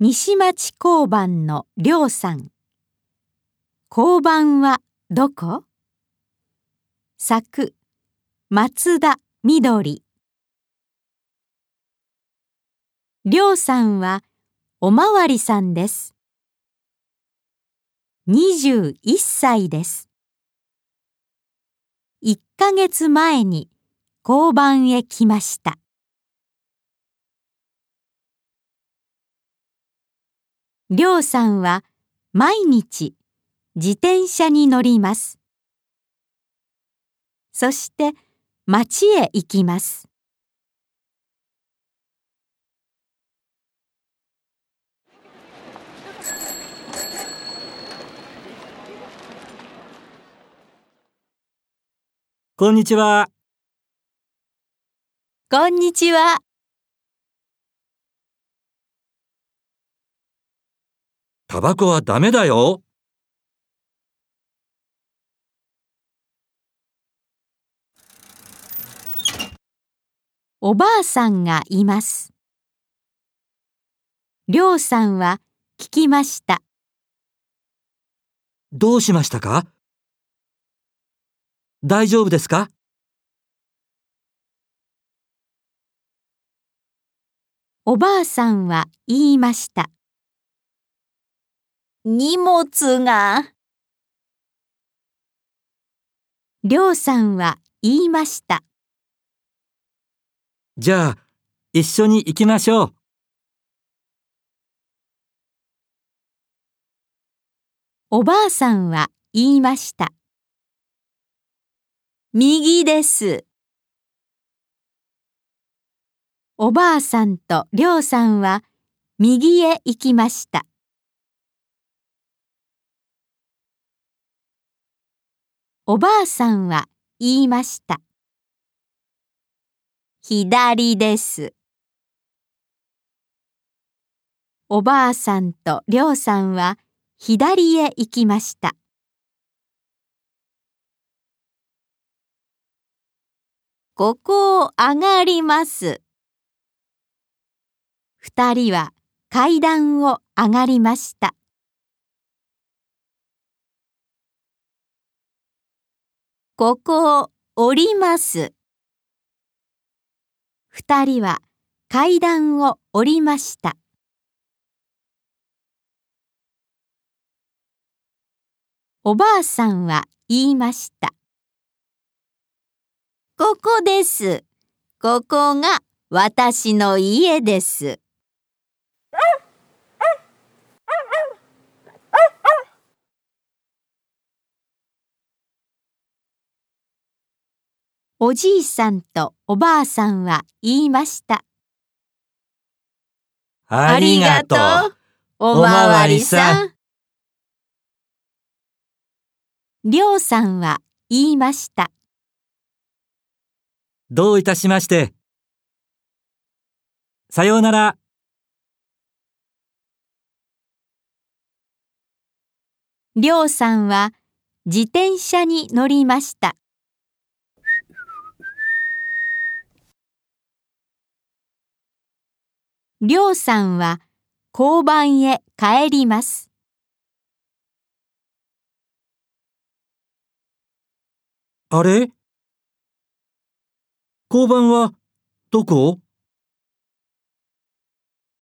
西町交番のりょうさん。交番はどこ？作松田みどり。りょうさんはおまわりさんです。21歳です。1ヶ月前に交番へ来ました。りょうさんは毎日自転車に乗ります。そして町へ行きます。こんにちは。こんにちは。タバコはダメだよ。おばあさんがいます。りょうさんは聞きました。どうしましたか？大丈夫ですか？おばあさんは言いました。荷物が。りょうさんは言いました。じゃあ、一緒に行きましょう。おばあさんは言いました。右です。おばあさんとりょうさんは右へ行きました。おばあさんは言いました。左です。おばあさんとりょうさんは左へ行きました。ここを上がります。二人は階段を上がりました。ここを降ります。二人は階段を降りました。おばあさんは言いました。ここです。ここが私の家です。おじいさんとおばあさんは言いました。ありがとう、おまわりさん。りょうさんは言いました。どういたしまして。さようなら。りょうさんは自転車に乗りました。りょうさんは交番へ帰ります。あれ？交番はどこ？